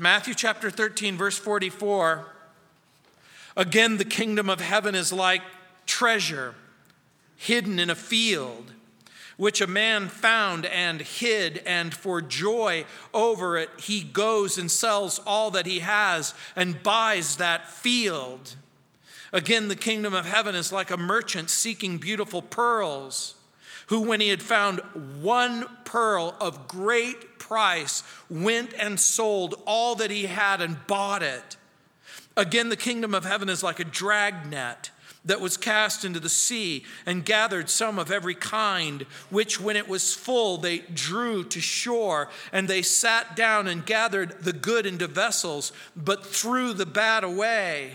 Matthew chapter 13, verse 44. Again, the kingdom of heaven is like treasure hidden in a field, which a man found and hid, and for joy over it, he goes and sells all that he has and buys that field. Again, the kingdom of heaven is like a merchant seeking beautiful pearls, who, when he had found one pearl of great price, went and sold all that he had and bought it. Again, the kingdom of heaven is like a dragnet that was cast into the sea and gathered some of every kind, which when it was full they drew to shore, and they sat down and gathered the good into vessels, but threw the bad away.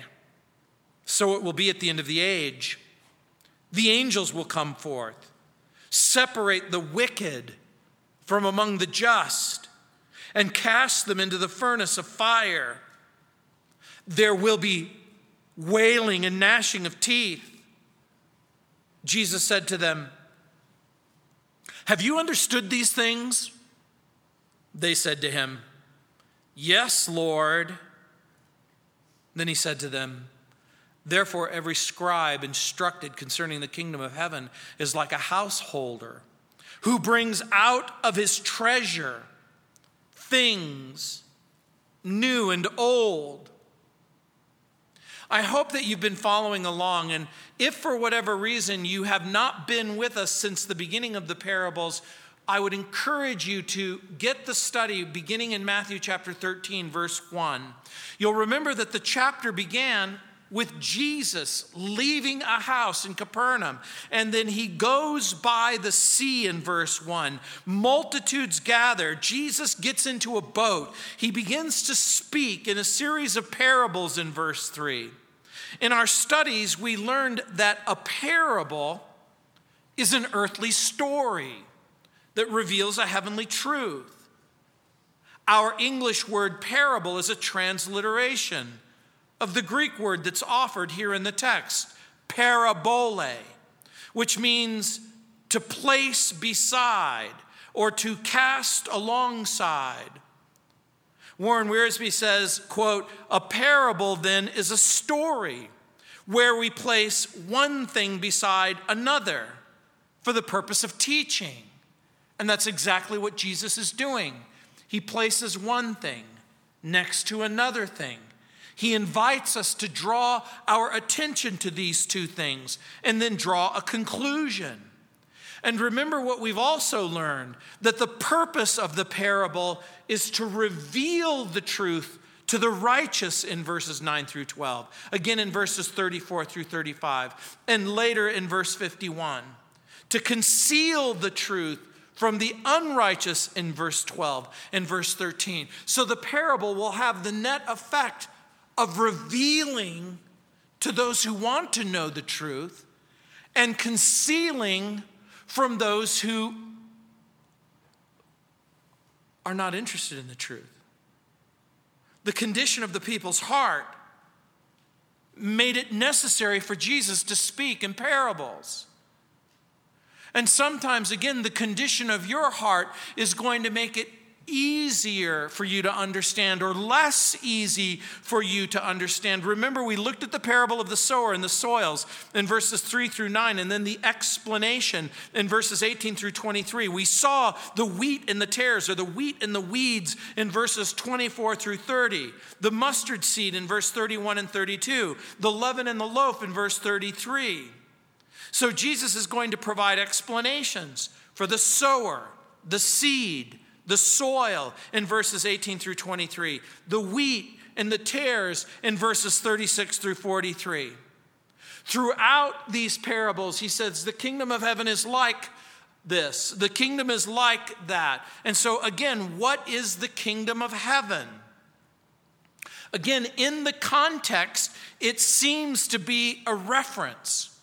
So it will be at the end of the age. The angels will come forth, separate the wicked from among the just, and cast them into the furnace of fire. There will be wailing and gnashing of teeth. Jesus said to them, Have you understood these things? They said to him, Yes, Lord. Then he said to them, Therefore, every scribe instructed concerning the kingdom of heaven is like a householder who brings out of his treasure things new and old. I hope that you've been following along, and if for whatever reason you have not been with us since the beginning of the parables, I would encourage you to get the study beginning in Matthew chapter 13, verse 1. You'll remember that the chapter began with Jesus leaving a house in Capernaum. And then he goes by the sea in verse 1. Multitudes gather. Jesus gets into a boat. He begins to speak in a series of parables in verse 3. In our studies, we learned that a parable is an earthly story that reveals a heavenly truth. Our English word parable is a transliteration of the Greek word that's offered here in the text, parabole, which means to place beside or to cast alongside. Warren Wiersbe says, quote, a parable then is a story where we place one thing beside another for the purpose of teaching. And that's exactly what Jesus is doing. He places one thing next to another thing he invites us to draw our attention to these two things and then draw a conclusion. And remember what we've also learned that the purpose of the parable is to reveal the truth to the righteous in verses 9 through 12, again in verses 34 through 35, and later in verse 51, to conceal the truth from the unrighteous in verse 12 and verse 13. So the parable will have the net effect of revealing to those who want to know the truth and concealing from those who are not interested in the truth. The condition of the people's heart made it necessary for Jesus to speak in parables. And sometimes, again, the condition of your heart is going to make it easier for you to understand or less easy for you to understand. Remember, we looked at the parable of the sower and the soils in verses 3 through 9, and then the explanation in verses 18 through 23. We saw the wheat and the tares, or the wheat and the weeds in verses 24 through 30, the mustard seed in verse 31 and 32, the leaven and the loaf in verse 33. So Jesus is going to provide explanations for the sower, the seed, the soil in verses 18 through 23, the wheat and the tares in verses 36 through 43. Throughout these parables, he says, the kingdom of heaven is like this, the kingdom is like that. And so, again, what is the kingdom of heaven? Again, in the context, it seems to be a reference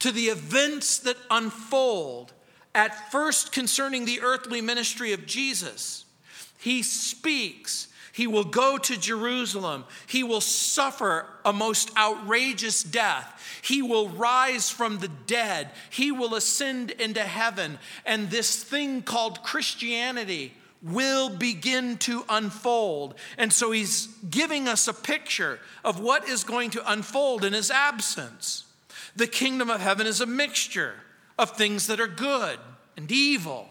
to the events that unfold at first, concerning the earthly ministry of Jesus, he speaks. He will go to Jerusalem. He will suffer a most outrageous death. He will rise from the dead. He will ascend into heaven. And this thing called Christianity will begin to unfold. And so he's giving us a picture of what is going to unfold in his absence. The kingdom of heaven is a mixture of things that are good and evil,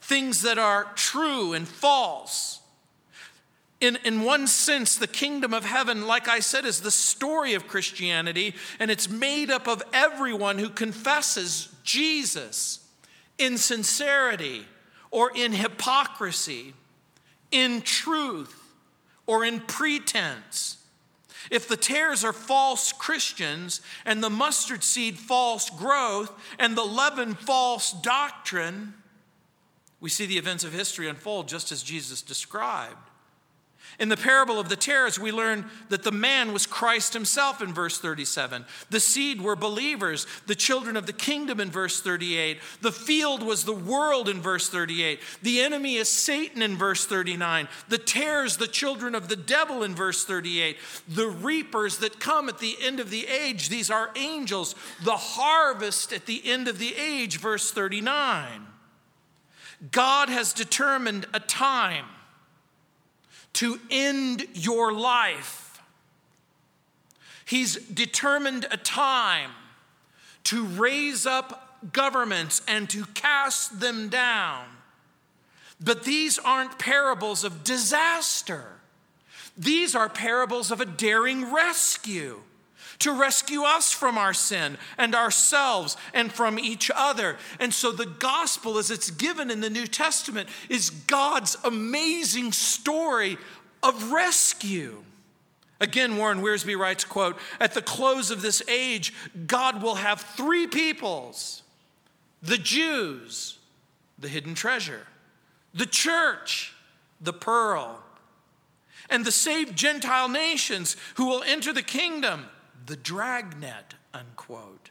things that are true and false. In, in one sense, the kingdom of heaven, like I said, is the story of Christianity, and it's made up of everyone who confesses Jesus in sincerity or in hypocrisy, in truth or in pretense. If the tares are false Christians and the mustard seed false growth and the leaven false doctrine, we see the events of history unfold just as Jesus described. In the parable of the tares, we learn that the man was Christ himself in verse 37. The seed were believers, the children of the kingdom in verse 38. The field was the world in verse 38. The enemy is Satan in verse 39. The tares, the children of the devil in verse 38. The reapers that come at the end of the age, these are angels. The harvest at the end of the age, verse 39. God has determined a time to end your life. He's determined a time to raise up governments and to cast them down. But these aren't parables of disaster. These are parables of a daring rescue to rescue us from our sin and ourselves and from each other. And so the gospel, as it's given in the New Testament, is God's amazing story of rescue. Again, Warren Wiersbe writes, quote, at the close of this age, God will have three peoples the Jews, the hidden treasure, the church, the pearl, and the saved Gentile nations who will enter the kingdom the dragnet, unquote.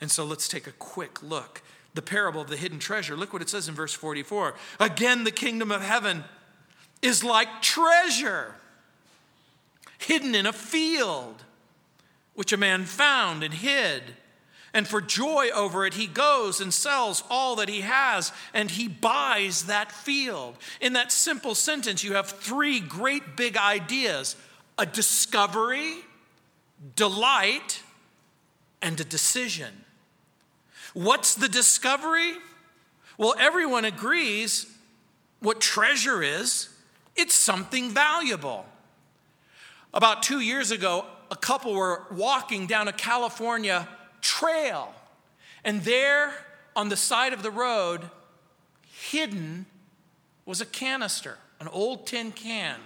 And so let's take a quick look. The parable of the hidden treasure. Look what it says in verse 44. Again, the kingdom of heaven is like treasure hidden in a field, which a man found and hid. And for joy over it, he goes and sells all that he has and he buys that field. In that simple sentence, you have three great big ideas a discovery, delight, and a decision. What's the discovery? Well, everyone agrees what treasure is it's something valuable. About two years ago, a couple were walking down a California trail, and there on the side of the road, hidden, was a canister, an old tin can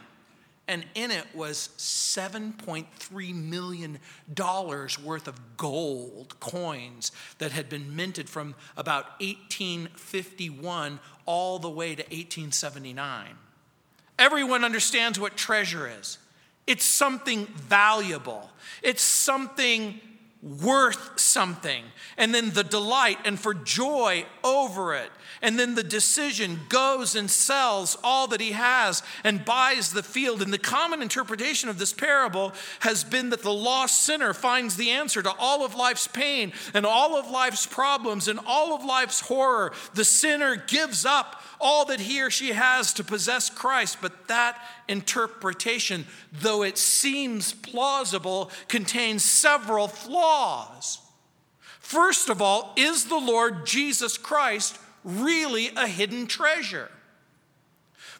and in it was $7.3 million worth of gold coins that had been minted from about 1851 all the way to 1879. Everyone understands what treasure is it's something valuable, it's something worth something, and then the delight and for joy over it. And then the decision goes and sells all that he has and buys the field. And the common interpretation of this parable has been that the lost sinner finds the answer to all of life's pain and all of life's problems and all of life's horror. The sinner gives up all that he or she has to possess Christ. But that interpretation, though it seems plausible, contains several flaws. First of all, is the Lord Jesus Christ really a hidden treasure?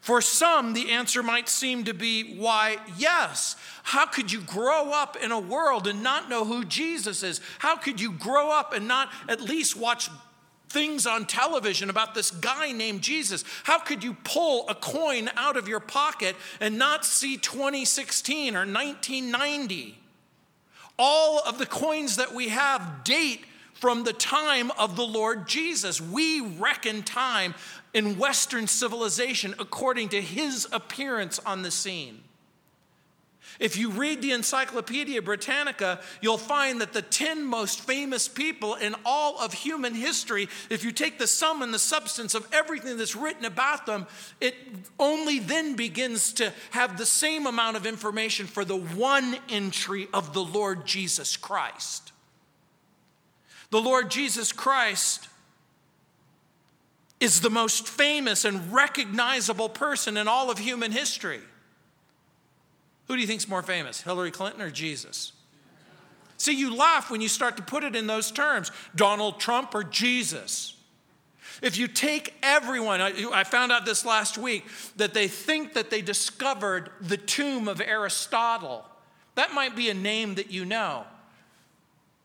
For some, the answer might seem to be why, yes. How could you grow up in a world and not know who Jesus is? How could you grow up and not at least watch things on television about this guy named Jesus. How could you pull a coin out of your pocket and not see 2016 or 1990? All of the coins that we have date from the time of the Lord Jesus. We reckon time in Western civilization according to his appearance on the scene. If you read the Encyclopedia Britannica, you'll find that the 10 most famous people in all of human history, if you take the sum and the substance of everything that's written about them, it only then begins to have the same amount of information for the one entry of the Lord Jesus Christ. The Lord Jesus Christ is the most famous and recognizable person in all of human history. Who do you think is more famous, Hillary Clinton or Jesus? See, you laugh when you start to put it in those terms Donald Trump or Jesus. If you take everyone, I, found out this last week that they think that they discovered the tomb of Aristotle. That might be a name that you know.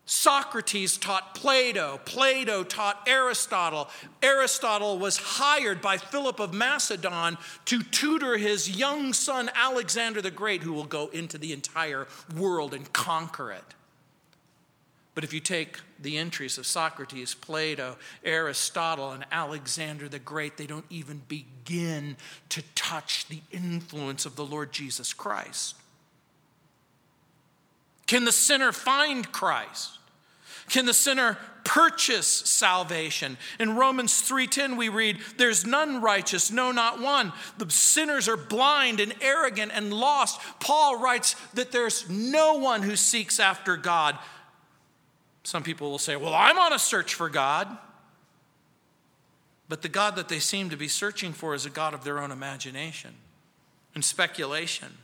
Socrates taught Plato. Plato taught Aristotle. Aristotle was hired by Philip of Macedon to tutor his young son Alexander the Great, who will go into the entire world and conquer it. But if you take the entries of Socrates, Plato, Aristotle, and Alexander the Great, they don't even begin to touch the influence of the Lord Jesus Christ. Can the sinner find Christ? Can the sinner purchase salvation? In Romans 3:10 we read, "There's none righteous, no not one. The sinners are blind and arrogant and lost." Paul writes that there's no one who seeks after God. Some people will say, "Well, I'm on a search for God." But the God that they seem to be searching for is a God of their own imagination and speculation.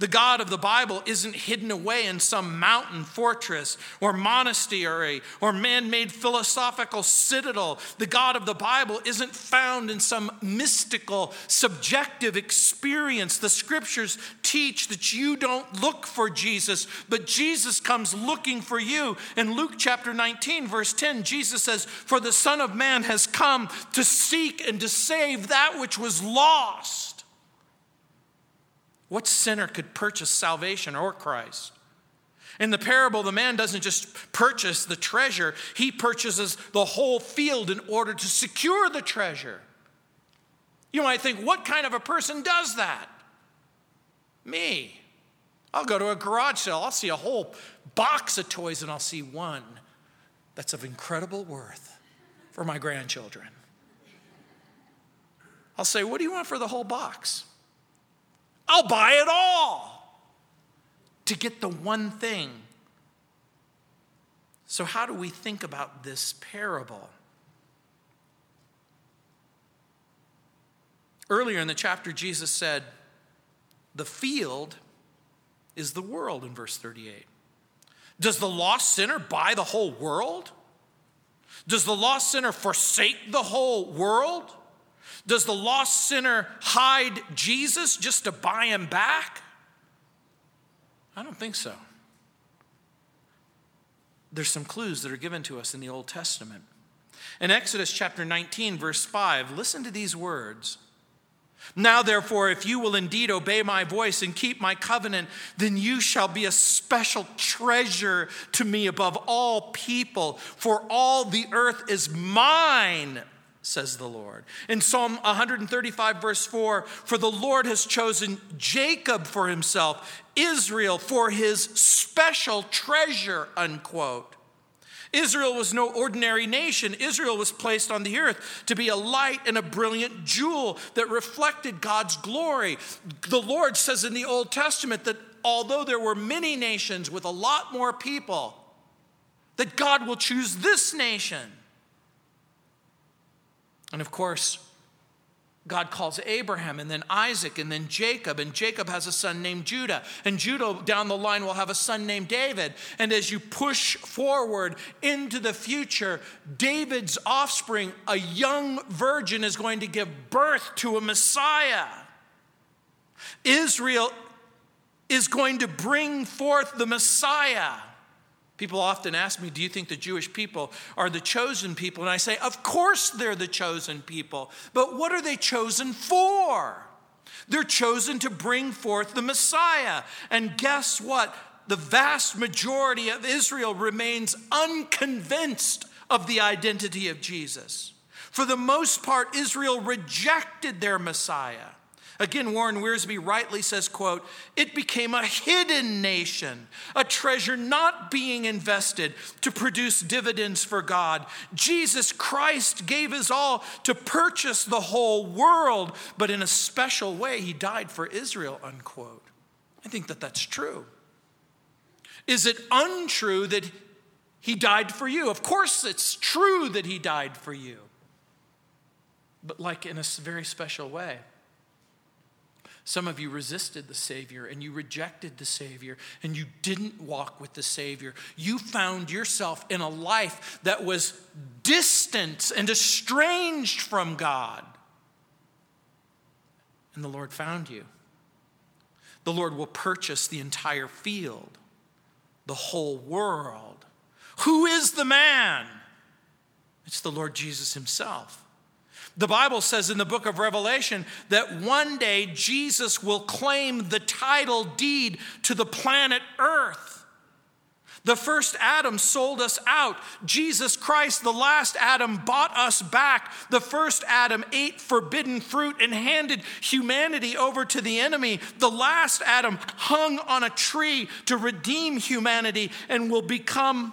The God of the Bible isn't hidden away in some mountain fortress or monastery or man made philosophical citadel. The God of the Bible isn't found in some mystical, subjective experience. The scriptures teach that you don't look for Jesus, but Jesus comes looking for you. In Luke chapter 19, verse 10, Jesus says, For the Son of Man has come to seek and to save that which was lost. What sinner could purchase salvation or Christ? In the parable, the man doesn't just purchase the treasure, he purchases the whole field in order to secure the treasure. You might think, what kind of a person does that? Me. I'll go to a garage sale, I'll see a whole box of toys, and I'll see one that's of incredible worth for my grandchildren. I'll say, What do you want for the whole box? I'll buy it all to get the one thing. So, how do we think about this parable? Earlier in the chapter, Jesus said, The field is the world in verse 38. Does the lost sinner buy the whole world? Does the lost sinner forsake the whole world? Does the lost sinner hide Jesus just to buy him back? I don't think so. There's some clues that are given to us in the Old Testament. In Exodus chapter 19, verse 5, listen to these words. Now, therefore, if you will indeed obey my voice and keep my covenant, then you shall be a special treasure to me above all people, for all the earth is mine, says the Lord. In Psalm 135, verse 4, for the Lord has chosen Jacob for himself, Israel for his special treasure, unquote. Israel was no ordinary nation. Israel was placed on the earth to be a light and a brilliant jewel that reflected God's glory. The Lord says in the Old Testament that although there were many nations with a lot more people, that God will choose this nation and of course, God calls Abraham and then Isaac and then Jacob, and Jacob has a son named Judah. And Judah down the line will have a son named David. And as you push forward into the future, David's offspring, a young virgin, is going to give birth to a Messiah. Israel is going to bring forth the Messiah. People often ask me, Do you think the Jewish people are the chosen people? And I say, Of course they're the chosen people. But what are they chosen for? They're chosen to bring forth the Messiah. And guess what? The vast majority of Israel remains unconvinced of the identity of Jesus. For the most part, Israel rejected their Messiah. Again, Warren Wiersbe rightly says, quote, it became a hidden nation, a treasure not being invested to produce dividends for God. Jesus Christ gave his all to purchase the whole world, but in a special way, he died for Israel, unquote. I think that that's true. Is it untrue that he died for you? Of course, it's true that he died for you. but like in a very special way. Some of you resisted the Savior and you rejected the Savior and you didn't walk with the Savior. You found yourself in a life that was distant and estranged from God. And the Lord found you. The Lord will purchase the entire field, the whole world. Who is the man? It's the Lord Jesus Himself. The Bible says in the book of Revelation that one day Jesus will claim the title deed to the planet Earth. The first Adam sold us out. Jesus Christ, the last Adam, bought us back. The first Adam ate forbidden fruit and handed humanity over to the enemy. The last Adam hung on a tree to redeem humanity and will become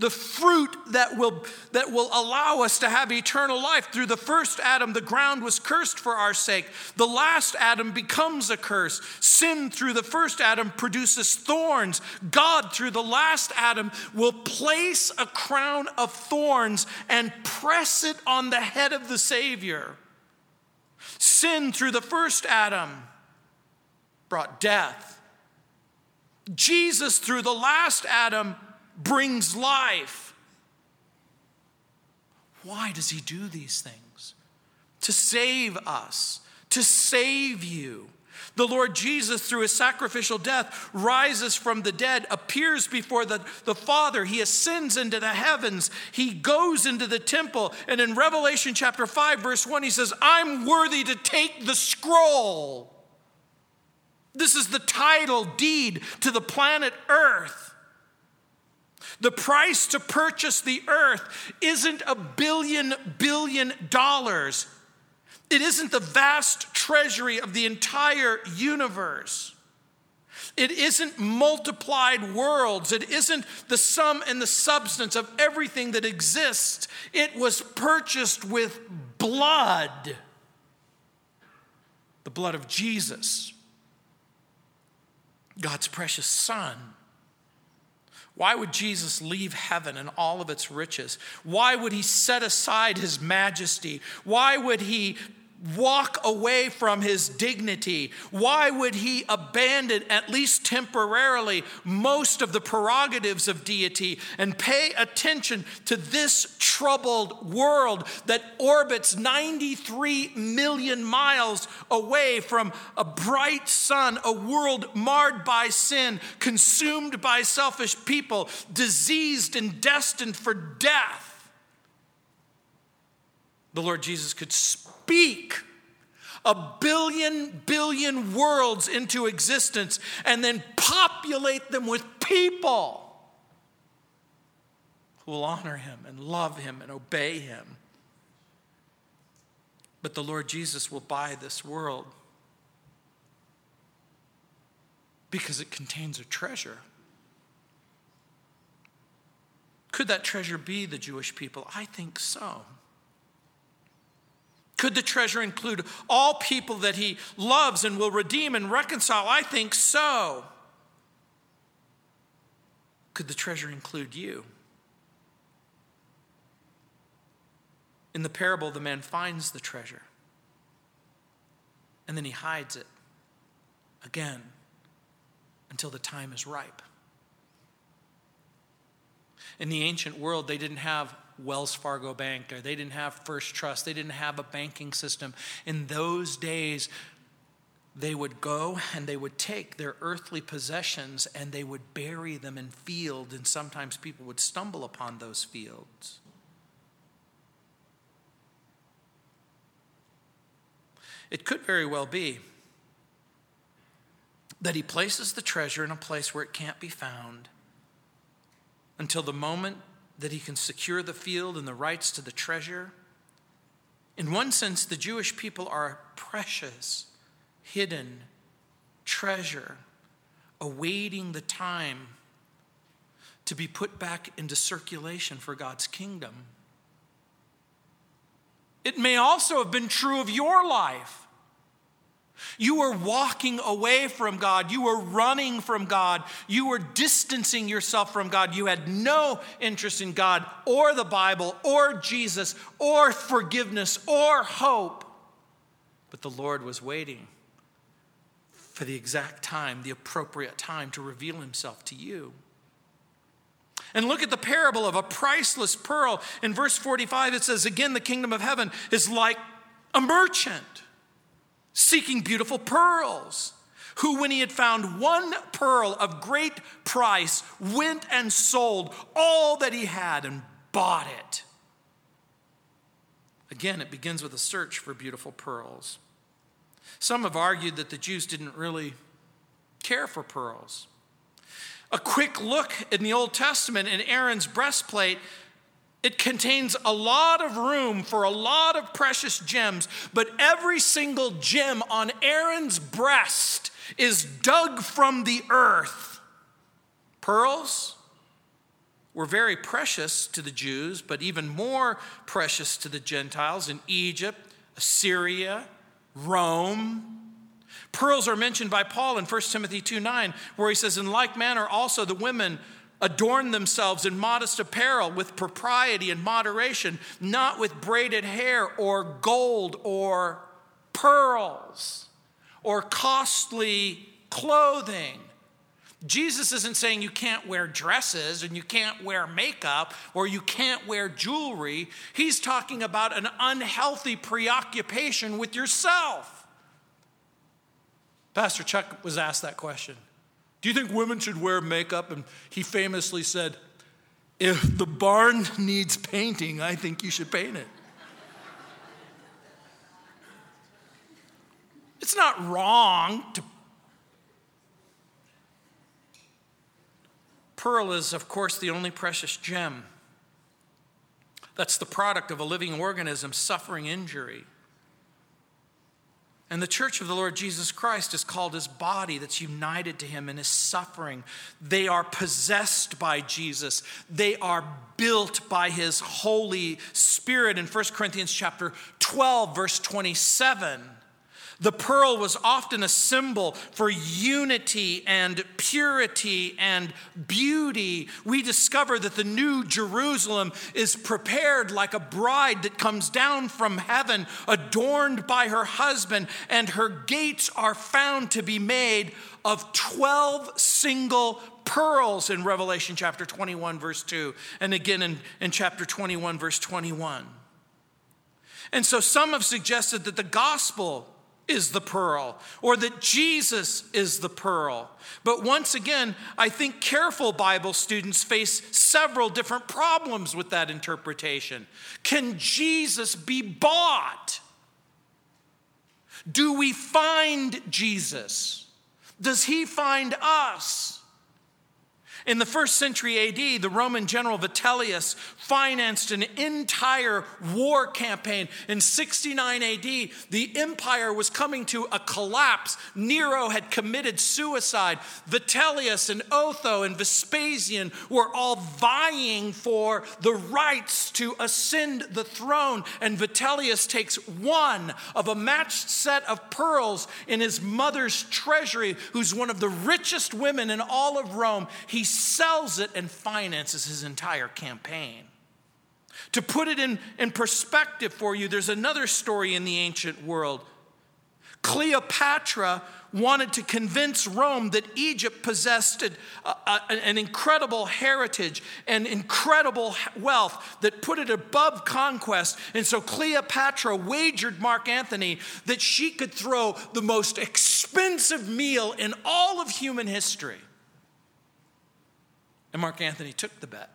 the fruit that will, that will allow us to have eternal life. Through the first Adam, the ground was cursed for our sake. The last Adam becomes a curse. Sin through the first Adam produces thorns. God, through the last Adam, will place a crown of thorns and press it on the head of the Savior. Sin through the first Adam brought death. Jesus, through the last Adam, brings life. Why does he do these things? To save us, to save you. The Lord Jesus, through his sacrificial death, rises from the dead, appears before the, the Father. He ascends into the heavens. He goes into the temple. And in Revelation chapter 5, verse 1, he says, I'm worthy to take the scroll. This is the title deed to the planet Earth. The price to purchase the earth isn't a billion billion dollars. It isn't the vast treasury of the entire universe. It isn't multiplied worlds. It isn't the sum and the substance of everything that exists. It was purchased with blood the blood of Jesus, God's precious Son. Why would Jesus leave heaven and all of its riches? Why would he set aside his majesty? Why would he walk away from his dignity? Why would he abandon, at least temporarily, most of the prerogatives of deity and pay attention to this troubled world that orbits 93 million miles away from a bright sun, a world marred by sin, consumed by selfish people, diseased and destined for death? The Lord Jesus could speak a billion billion worlds into existence and then populate them with people who will honor him and love him and obey him. But the Lord Jesus will buy this world because it contains a treasure. Could that treasure be the Jewish people? I think so. Could the treasure include all people that he loves and will redeem and reconcile? I think so. Could the treasure include you? In the parable, the man finds the treasure and then he hides it again until the time is ripe. In the ancient world, they didn't have Wells Fargo Bank, or they didn't have First Trust, they didn't have a banking system. In those days, they would go and they would take their earthly possessions and they would bury them in fields, and sometimes people would stumble upon those fields. It could very well be that he places the treasure in a place where it can't be found until the moment that he can secure the field and the rights to the treasure. In one sense, the Jewish people are precious, hidden treasure, awaiting the time to be put back into circulation for God's kingdom. It may also have been true of your life You were walking away from God. You were running from God. You were distancing yourself from God. You had no interest in God or the Bible or Jesus or forgiveness or hope. But the Lord was waiting for the exact time, the appropriate time to reveal himself to you. And look at the parable of a priceless pearl. In verse 45, it says, Again, the kingdom of heaven is like a merchant seeking beautiful pearls, who, when he had found one pearl of great price, went and sold all that he had and bought it. Again, it begins with a search for beautiful pearls. Some have argued that the Jews didn't really care for pearls. A quick look in the Old Testament in Aaron's breastplate it contains a lot of room for a lot of precious gems, but every single gem on Aaron's breast is dug from the earth. Pearls were very precious to the Jews, but even more precious to the Gentiles in Egypt, Assyria, Rome. Pearls are mentioned by Paul in 1 Timothy 2 9, where he says, In like manner also the women adorn themselves in modest apparel with propriety and moderation, not with braided hair or gold or pearls or costly clothing. Jesus isn't saying you can't wear dresses and you can't wear makeup or you can't wear jewelry. He's talking about an unhealthy preoccupation with yourself. Pastor Chuck was asked that question. Do you think women should wear makeup? And he famously said, If the barn needs painting, I think you should paint it. it's not wrong to. Pearl is, of course, the only precious gem. That's the product of a living organism suffering injury. And the church of the Lord Jesus Christ is called his body that's united to him in his suffering. They are possessed by Jesus. They are built by his Holy Spirit in 1 Corinthians chapter 12 verse 27. The pearl was often a symbol for unity and purity and beauty. We discover that the new Jerusalem is prepared like a bride that comes down from heaven, adorned by her husband, and her gates are found to be made of 12 single pearls in Revelation chapter 21, verse 2, and again in, in chapter 21, verse 21. And so some have suggested that the gospel is the pearl, or that Jesus is the pearl. But once again, I think careful Bible students face several different problems with that interpretation. Can Jesus be bought? Do we find Jesus? Does he find us? In the first century AD, the Roman general Vitellius financed an entire war campaign. In 69 AD, the empire was coming to a collapse. Nero had committed suicide. Vitellius and Otho and Vespasian were all vying for the rights to ascend the throne. And Vitellius takes one of a matched set of pearls in his mother's treasury, who's one of the richest women in all of Rome. He sells it and finances his entire campaign. To put it in, in perspective for you, there's another story in the ancient world. Cleopatra wanted to convince Rome that Egypt possessed a, a, an incredible heritage and incredible wealth that put it above conquest. And so Cleopatra wagered Mark Antony that she could throw the most expensive meal in all of human history and Mark Antony took the bet.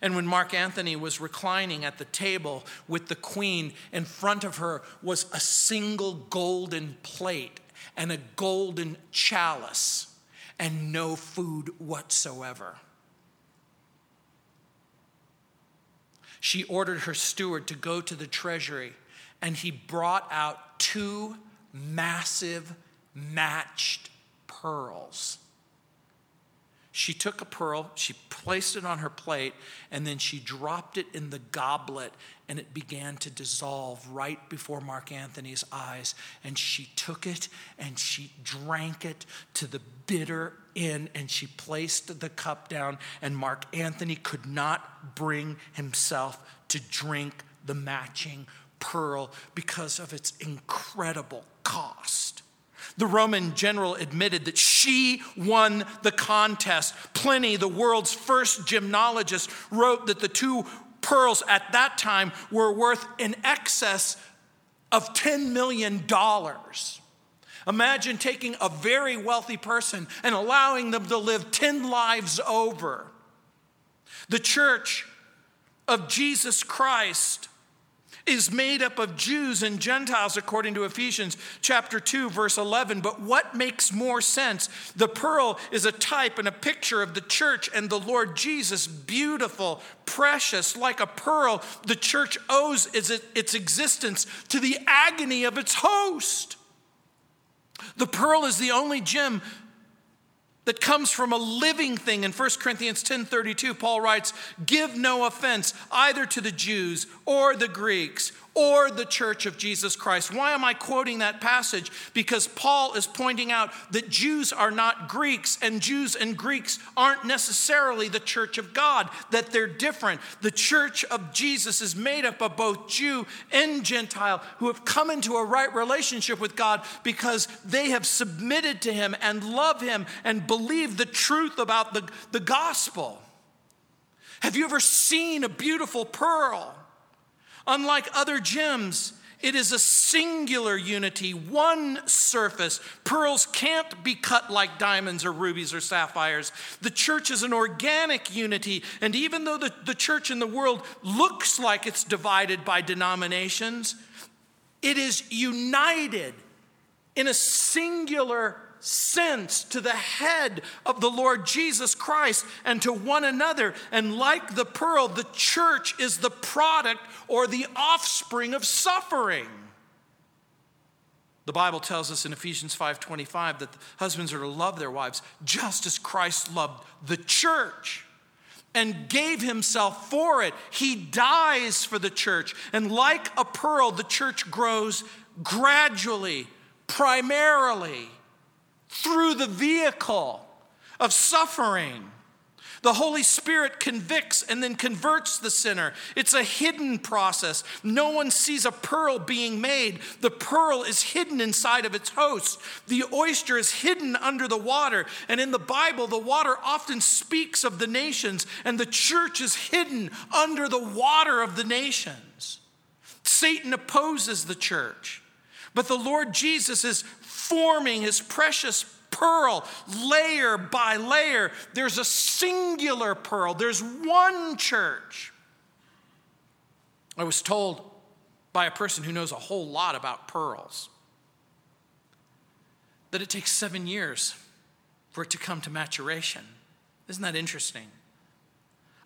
And when Mark Antony was reclining at the table with the queen, in front of her was a single golden plate and a golden chalice and no food whatsoever. She ordered her steward to go to the treasury, and he brought out two massive matched pearls she took a pearl, she placed it on her plate, and then she dropped it in the goblet, and it began to dissolve right before Mark Antony's eyes. And she took it and she drank it to the bitter end, and she placed the cup down, and Mark Antony could not bring himself to drink the matching pearl because of its incredible cost. The Roman general admitted that she won the contest. Pliny, the world's first gemologist, wrote that the two pearls at that time were worth in excess of $10 million. Imagine taking a very wealthy person and allowing them to live 10 lives over. The church of Jesus Christ is made up of Jews and Gentiles, according to Ephesians chapter 2, verse 11. But what makes more sense? The pearl is a type and a picture of the church and the Lord Jesus, beautiful, precious, like a pearl. The church owes its existence to the agony of its host. The pearl is the only gem that comes from a living thing. In 1 Corinthians 10:32, Paul writes, "Give no offense either to the Jews or the Greeks or the church of Jesus Christ. Why am I quoting that passage? Because Paul is pointing out that Jews are not Greeks, and Jews and Greeks aren't necessarily the church of God, that they're different. The church of Jesus is made up of both Jew and Gentile who have come into a right relationship with God because they have submitted to Him and love Him and believe the truth about the, the gospel. Have you ever seen a beautiful pearl? Unlike other gems, it is a singular unity, one surface. Pearls can't be cut like diamonds or rubies or sapphires. The church is an organic unity, and even though the, the church in the world looks like it's divided by denominations, it is united in a singular sense to the head of the Lord Jesus Christ and to one another. And like the pearl, the church is the product or the offspring of suffering. The Bible tells us in Ephesians 5:25 that husbands are to love their wives just as Christ loved the church and gave himself for it. He dies for the church. And like a pearl, the church grows gradually, primarily through the vehicle of suffering. The Holy Spirit convicts and then converts the sinner. It's a hidden process. No one sees a pearl being made. The pearl is hidden inside of its host. The oyster is hidden under the water. And in the Bible, the water often speaks of the nations, and the church is hidden under the water of the nations. Satan opposes the church, but the Lord Jesus is forming his precious pearl layer by layer. There's a singular pearl, there's one church. I was told by a person who knows a whole lot about pearls that it takes seven years for it to come to maturation. Isn't that interesting?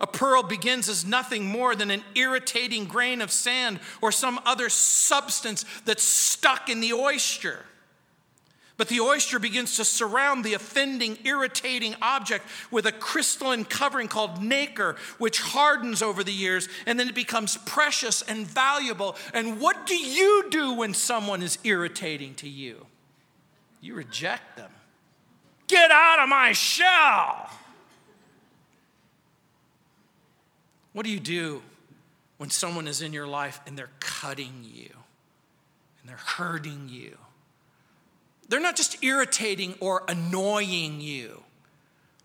A pearl begins as nothing more than an irritating grain of sand or some other substance that's stuck in the oyster. But the oyster begins to surround the offending, irritating object with a crystalline covering called nacre, which hardens over the years, and then it becomes precious and valuable. And what do you do when someone is irritating to you? You reject them. Get out of my shell! What do you do when someone is in your life and they're cutting you and they're hurting you? They're not just irritating or annoying you,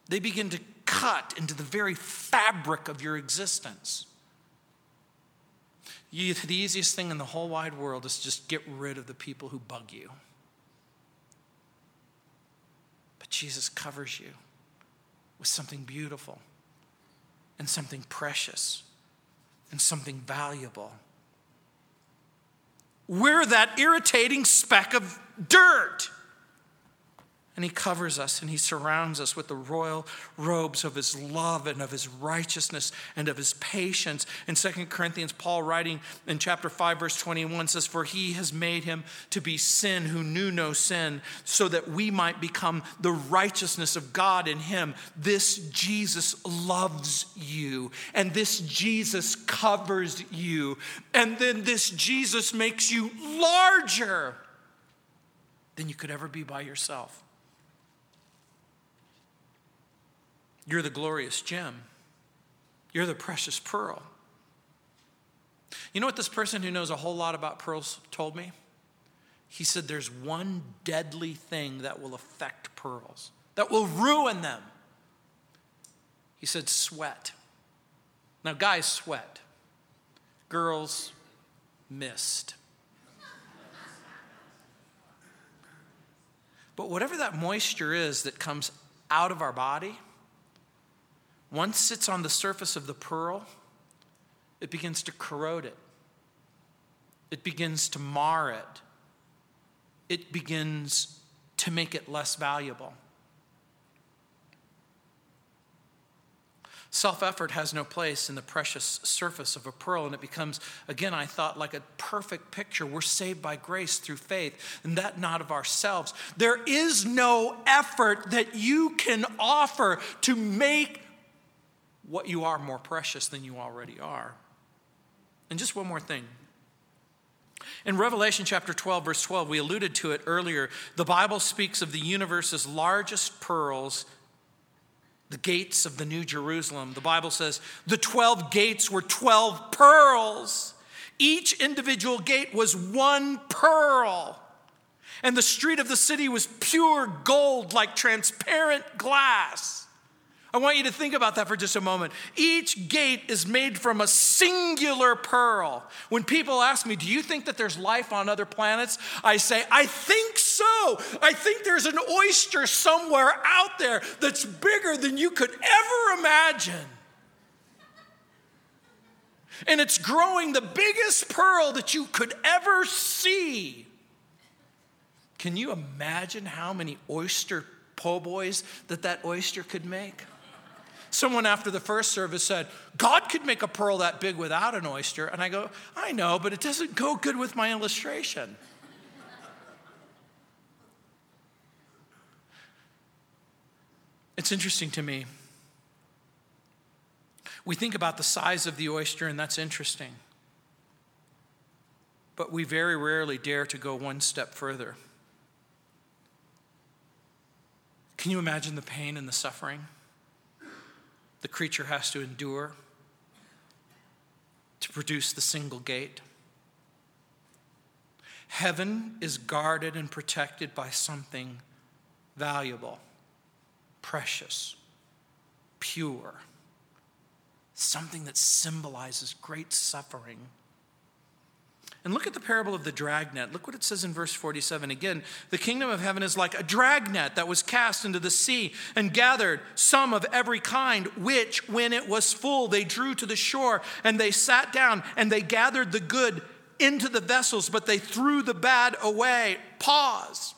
they begin to cut into the very fabric of your existence. You, the easiest thing in the whole wide world is just get rid of the people who bug you. But Jesus covers you with something beautiful and something precious and something valuable. We're that irritating speck of dirt. And he covers us and he surrounds us with the royal robes of his love and of his righteousness and of his patience. In 2 Corinthians, Paul writing in chapter 5, verse 21 says, For he has made him to be sin who knew no sin, so that we might become the righteousness of God in him. This Jesus loves you, and this Jesus covers you, and then this Jesus makes you larger than you could ever be by yourself. You're the glorious gem. You're the precious pearl. You know what this person who knows a whole lot about pearls told me? He said there's one deadly thing that will affect pearls, that will ruin them. He said sweat. Now, guys sweat, girls mist. But whatever that moisture is that comes out of our body, once it's on the surface of the pearl, it begins to corrode it. It begins to mar it. It begins to make it less valuable. Self effort has no place in the precious surface of a pearl, and it becomes, again, I thought, like a perfect picture. We're saved by grace through faith, and that not of ourselves. There is no effort that you can offer to make what you are more precious than you already are. And just one more thing. In Revelation chapter 12, verse 12, we alluded to it earlier. The Bible speaks of the universe's largest pearls, the gates of the New Jerusalem. The Bible says the 12 gates were 12 pearls. Each individual gate was one pearl. And the street of the city was pure gold, like transparent glass. I want you to think about that for just a moment. Each gate is made from a singular pearl. When people ask me, Do you think that there's life on other planets? I say, I think so. I think there's an oyster somewhere out there that's bigger than you could ever imagine. And it's growing the biggest pearl that you could ever see. Can you imagine how many oyster po' boys that that oyster could make? Someone after the first service said, God could make a pearl that big without an oyster. And I go, I know, but it doesn't go good with my illustration. It's interesting to me. We think about the size of the oyster, and that's interesting. But we very rarely dare to go one step further. Can you imagine the pain and the suffering? The creature has to endure to produce the single gate. Heaven is guarded and protected by something valuable, precious, pure, something that symbolizes great suffering and look at the parable of the dragnet. Look what it says in verse 47. Again, the kingdom of heaven is like a dragnet that was cast into the sea and gathered some of every kind, which, when it was full, they drew to the shore and they sat down and they gathered the good into the vessels, but they threw the bad away. Pause.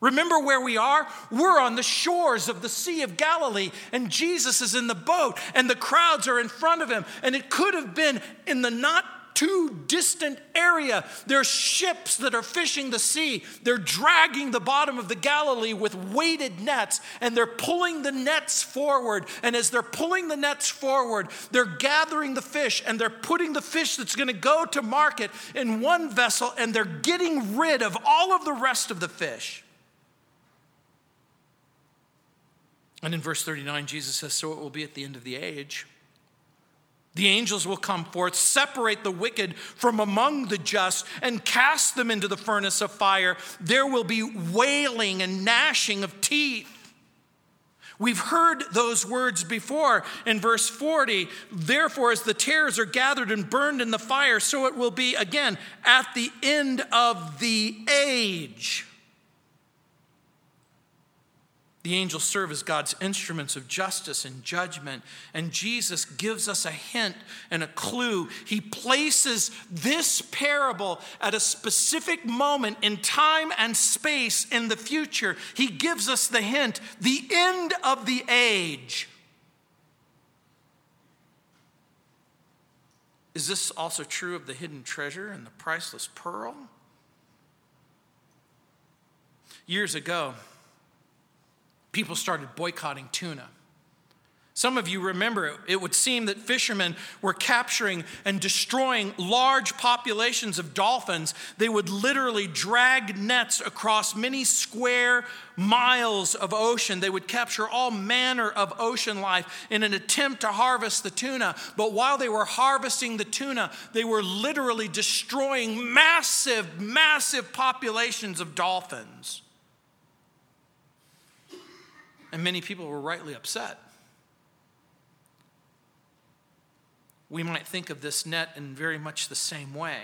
Remember where we are? We're on the shores of the Sea of Galilee, and Jesus is in the boat, and the crowds are in front of him. And it could have been in the not too distant area. There's ships that are fishing the sea. They're dragging the bottom of the Galilee with weighted nets, and they're pulling the nets forward. And as they're pulling the nets forward, they're gathering the fish and they're putting the fish that's going to go to market in one vessel, and they're getting rid of all of the rest of the fish. And in verse 39, Jesus says, So it will be at the end of the age. The angels will come forth, separate the wicked from among the just, and cast them into the furnace of fire. There will be wailing and gnashing of teeth. We've heard those words before in verse 40. Therefore, as the tares are gathered and burned in the fire, so it will be again at the end of the age. The angels serve as God's instruments of justice and judgment. And Jesus gives us a hint and a clue. He places this parable at a specific moment in time and space in the future. He gives us the hint the end of the age. Is this also true of the hidden treasure and the priceless pearl? Years ago, people started boycotting tuna. Some of you remember it would seem that fishermen were capturing and destroying large populations of dolphins. They would literally drag nets across many square miles of ocean. They would capture all manner of ocean life in an attempt to harvest the tuna. But while they were harvesting the tuna, they were literally destroying massive, massive populations of dolphins. And many people were rightly upset. We might think of this net in very much the same way.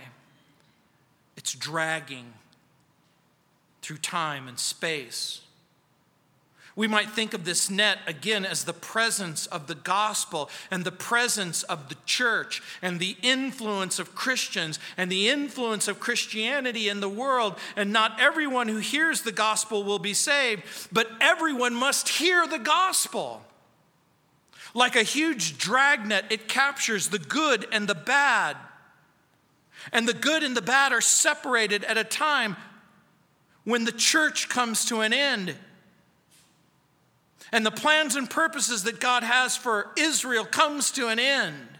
It's dragging through time and space. We might think of this net again as the presence of the gospel and the presence of the church and the influence of Christians and the influence of Christianity in the world. And not everyone who hears the gospel will be saved, but everyone must hear the gospel. Like a huge dragnet, it captures the good and the bad. And the good and the bad are separated at a time when the church comes to an end and the plans and purposes that God has for Israel comes to an end.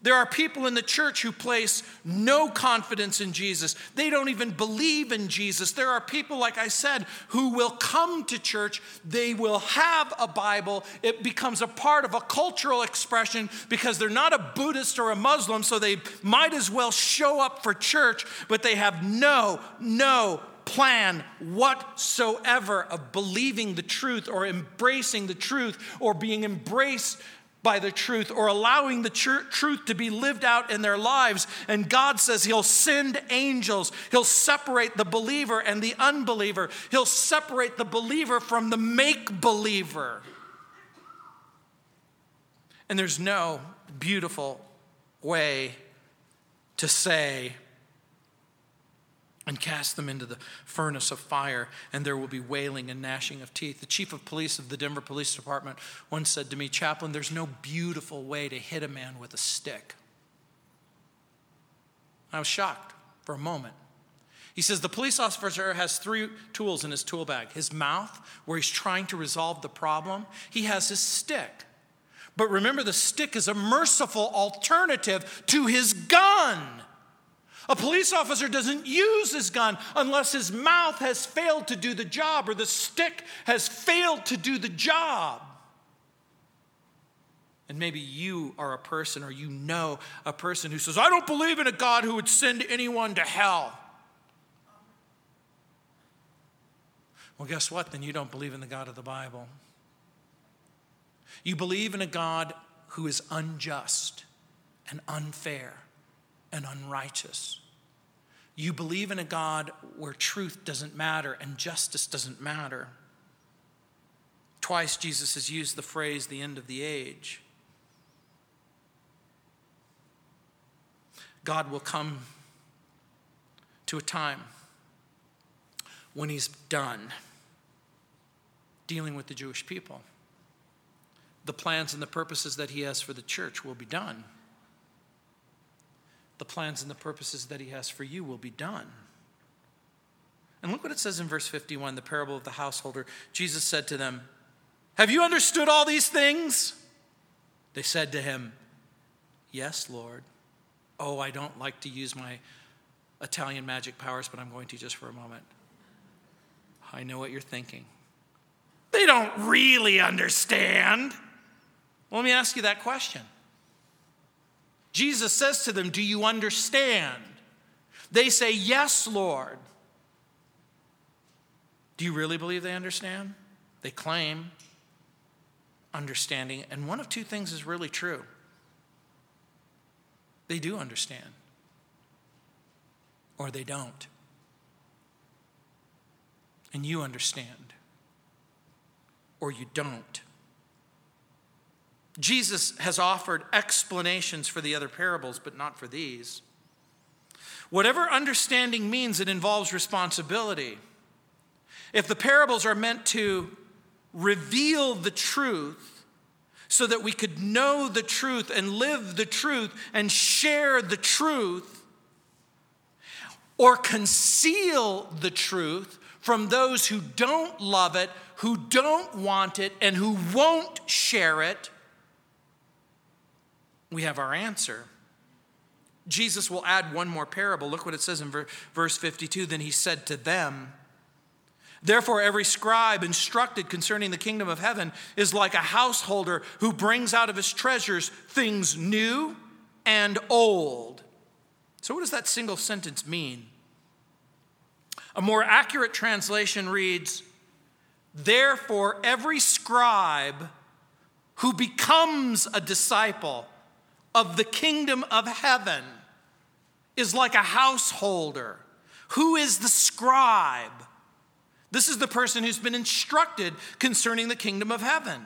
There are people in the church who place no confidence in Jesus. They don't even believe in Jesus. There are people, like I said, who will come to church. They will have a Bible. It becomes a part of a cultural expression because they're not a Buddhist or a Muslim, so they might as well show up for church, but they have no, no plan whatsoever of believing the truth or embracing the truth or being embraced by the truth or allowing the tr- truth to be lived out in their lives. And God says He'll send angels. He'll separate the believer and the unbeliever. He'll separate the believer from the make believer. And there's no beautiful way to say, and cast them into the furnace of fire, and there will be wailing and gnashing of teeth. The chief of police of the Denver Police Department once said to me, Chaplain, there's no beautiful way to hit a man with a stick. I was shocked for a moment. He says the police officer has three tools in his tool bag his mouth, where he's trying to resolve the problem, he has his stick. But remember, the stick is a merciful alternative to his gun. A police officer doesn't use his gun unless his mouth has failed to do the job or the stick has failed to do the job. And maybe you are a person or you know a person who says, I don't believe in a God who would send anyone to hell. Well, guess what? Then you don't believe in the God of the Bible. You believe in a God who is unjust and unfair and unrighteous. You believe in a God where truth doesn't matter and justice doesn't matter. Twice Jesus has used the phrase the end of the age. God will come to a time when he's done dealing with the Jewish people. The plans and the purposes that he has for the church will be done the plans and the purposes that he has for you will be done. And look what it says in verse 51, the parable of the householder. Jesus said to them, Have you understood all these things? They said to him, Yes, Lord. Oh, I don't like to use my Italian magic powers, but I'm going to just for a moment. I know what you're thinking. They don't really understand. Well, let me ask you that question. Jesus says to them, Do you understand? They say, Yes, Lord. Do you really believe they understand? They claim understanding, and one of two things is really true they do understand, or they don't. And you understand, or you don't. Jesus has offered explanations for the other parables, but not for these. Whatever understanding means, it involves responsibility. If the parables are meant to reveal the truth so that we could know the truth and live the truth and share the truth, or conceal the truth from those who don't love it, who don't want it, and who won't share it, we have our answer. Jesus will add one more parable. Look what it says in verse 52. Then he said to them, Therefore, every scribe instructed concerning the kingdom of heaven is like a householder who brings out of his treasures things new and old. So, what does that single sentence mean? A more accurate translation reads Therefore, every scribe who becomes a disciple of the kingdom of heaven is like a householder. Who is the scribe? This is the person who's been instructed concerning the kingdom of heaven.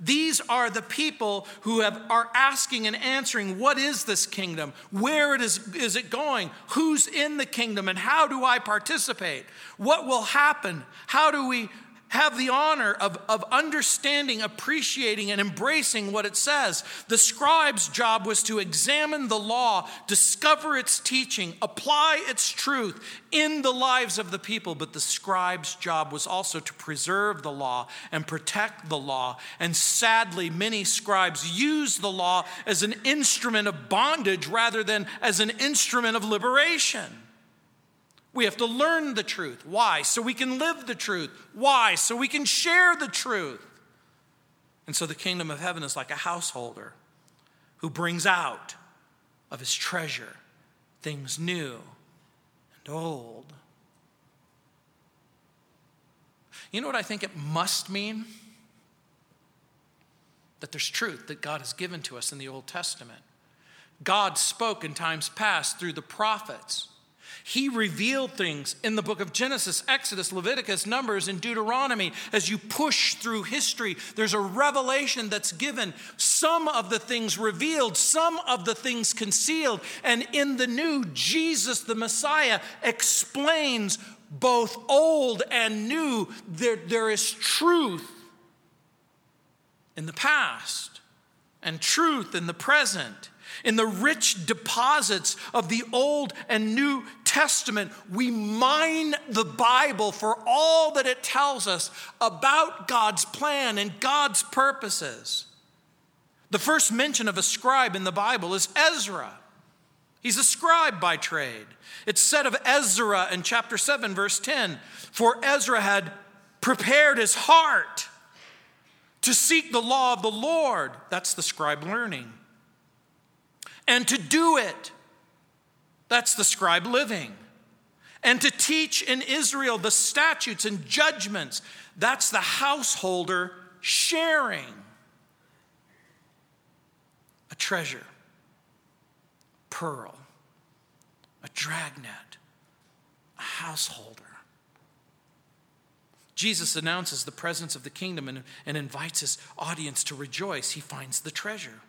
These are the people who have, are asking and answering, What is this kingdom? Where it is, is it going? Who's in the kingdom? And how do I participate? What will happen? How do we have the honor of, of understanding, appreciating, and embracing what it says. The scribe's job was to examine the law, discover its teaching, apply its truth in the lives of the people. But the scribe's job was also to preserve the law and protect the law. And sadly, many scribes use the law as an instrument of bondage rather than as an instrument of liberation. We have to learn the truth. Why? So we can live the truth. Why? So we can share the truth. And so the kingdom of heaven is like a householder who brings out of his treasure things new and old. You know what I think it must mean? That there's truth that God has given to us in the Old Testament. God spoke in times past through the prophets he revealed things in the book of Genesis, Exodus, Leviticus, Numbers, and Deuteronomy. As you push through history, there's a revelation that's given. Some of the things revealed, some of the things concealed. And in the new, Jesus, the Messiah, explains both old and new. There, there is truth in the past and truth in the present in the rich deposits of the Old and New Testament, we mine the Bible for all that it tells us about God's plan and God's purposes. The first mention of a scribe in the Bible is Ezra. He's a scribe by trade. It's said of Ezra in chapter 7, verse 10 For Ezra had prepared his heart to seek the law of the Lord. That's the scribe learning and to do it. That's the scribe living. And to teach in Israel the statutes and judgments. That's the householder sharing. A treasure, pearl, a dragnet, a householder. Jesus announces the presence of the kingdom and, and invites his audience to rejoice. He finds the treasure.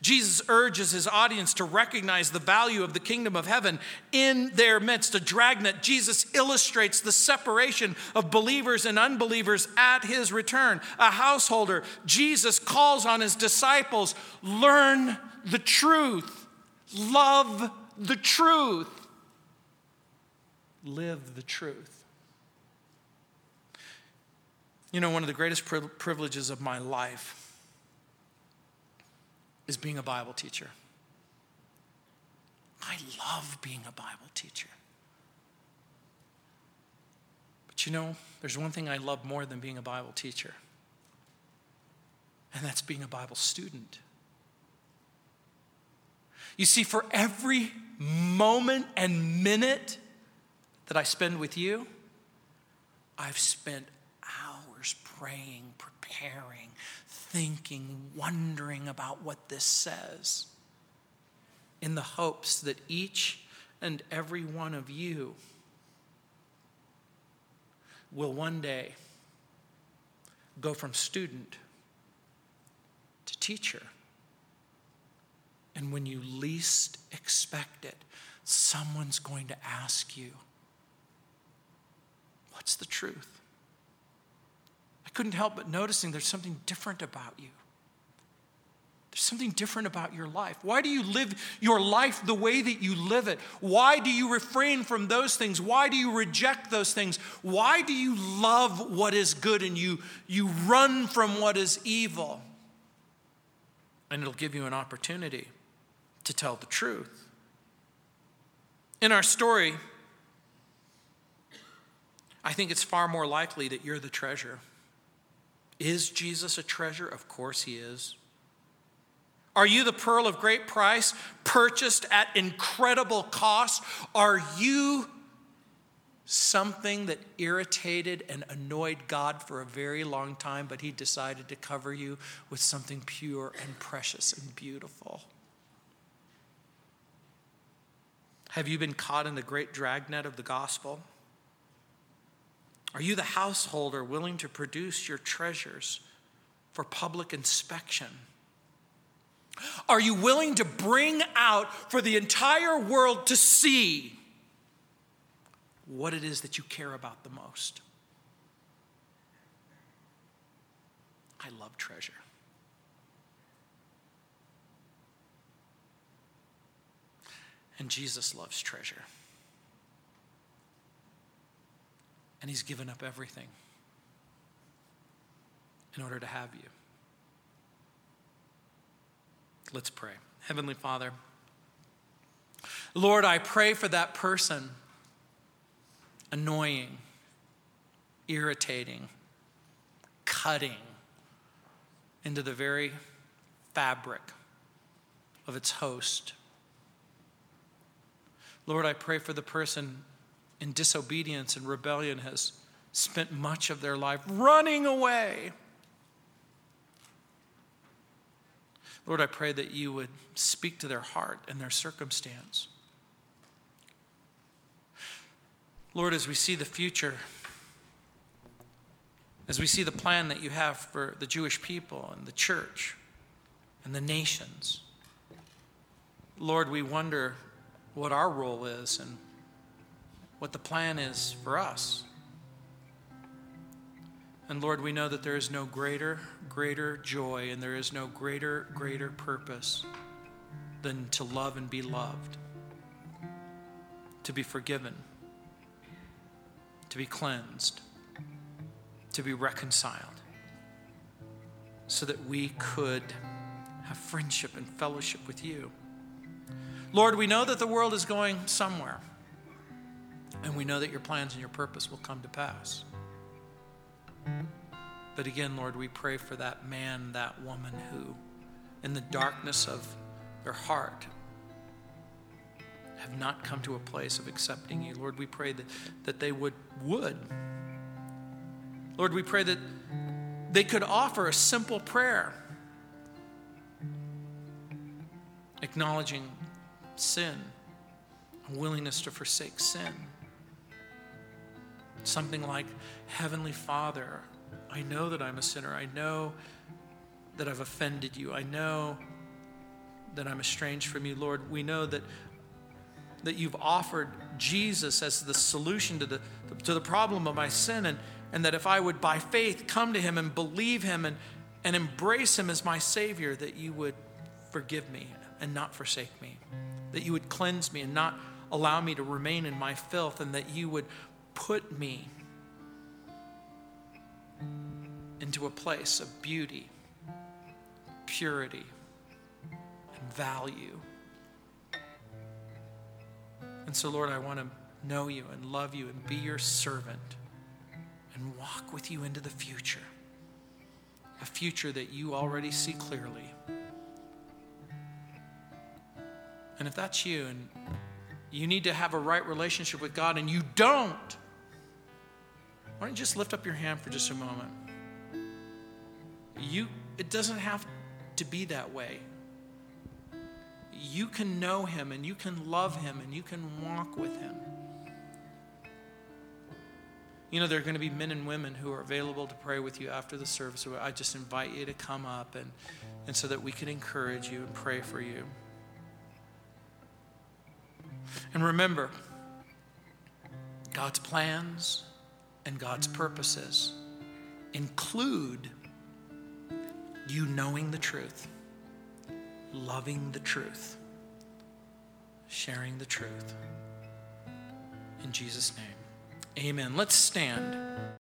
Jesus urges his audience to recognize the value of the kingdom of heaven in their midst. A dragnet, Jesus illustrates the separation of believers and unbelievers at his return. A householder, Jesus calls on his disciples learn the truth, love the truth, live the truth. You know, one of the greatest privileges of my life is being a Bible teacher. I love being a Bible teacher. But you know, there's one thing I love more than being a Bible teacher, and that's being a Bible student. You see, for every moment and minute that I spend with you, I've spent hours praying, preparing, thinking, wondering about what this says, in the hopes that each and every one of you will one day go from student to teacher. And when you least expect it, someone's going to ask you, What's the truth? Couldn't help but noticing there's something different about you. There's something different about your life. Why do you live your life the way that you live it? Why do you refrain from those things? Why do you reject those things? Why do you love what is good and you, you run from what is evil? And it'll give you an opportunity to tell the truth. In our story, I think it's far more likely that you're the treasure. Is Jesus a treasure? Of course he is. Are you the pearl of great price, purchased at incredible cost? Are you something that irritated and annoyed God for a very long time, but he decided to cover you with something pure and precious and beautiful? Have you been caught in the great dragnet of the gospel? Are you the householder willing to produce your treasures for public inspection? Are you willing to bring out for the entire world to see what it is that you care about the most? I love treasure. And Jesus loves treasure. And he's given up everything in order to have you. Let's pray. Heavenly Father, Lord, I pray for that person, annoying, irritating, cutting into the very fabric of its host. Lord, I pray for the person in disobedience and rebellion has spent much of their life running away. Lord, I pray that you would speak to their heart and their circumstance. Lord, as we see the future, as we see the plan that you have for the Jewish people and the church and the nations, Lord, we wonder what our role is and what the plan is for us. And Lord, we know that there is no greater, greater joy and there is no greater, greater purpose than to love and be loved, to be forgiven, to be cleansed, to be reconciled, so that we could have friendship and fellowship with you. Lord, we know that the world is going somewhere. And we know that your plans and your purpose will come to pass. But again, Lord, we pray for that man, that woman who, in the darkness of their heart, have not come to a place of accepting you. Lord, we pray that, that they would, would. Lord, we pray that they could offer a simple prayer, acknowledging sin, a willingness to forsake sin. Something like, Heavenly Father, I know that I'm a sinner. I know that I've offended you. I know that I'm estranged from you, Lord. We know that, that you've offered Jesus as the solution to the, to the problem of my sin, and, and that if I would, by faith, come to him and believe him and, and embrace him as my Savior, that you would forgive me and not forsake me, that you would cleanse me and not allow me to remain in my filth, and that you would put me into a place of beauty, purity, and value. And so, Lord, I want to know you and love you and be your servant and walk with you into the future, a future that you already see clearly. And if that's you and you need to have a right relationship with God and you don't, why don't you just lift up your hand for just a moment? You, it doesn't have to be that way. You can know Him and you can love Him and you can walk with Him. You know, there are going to be men and women who are available to pray with you after the service. I just invite you to come up and, and so that we can encourage you and pray for you. And remember, God's plans and God's purposes include you knowing the truth, loving the truth, sharing the truth. In Jesus' name, amen. Let's stand.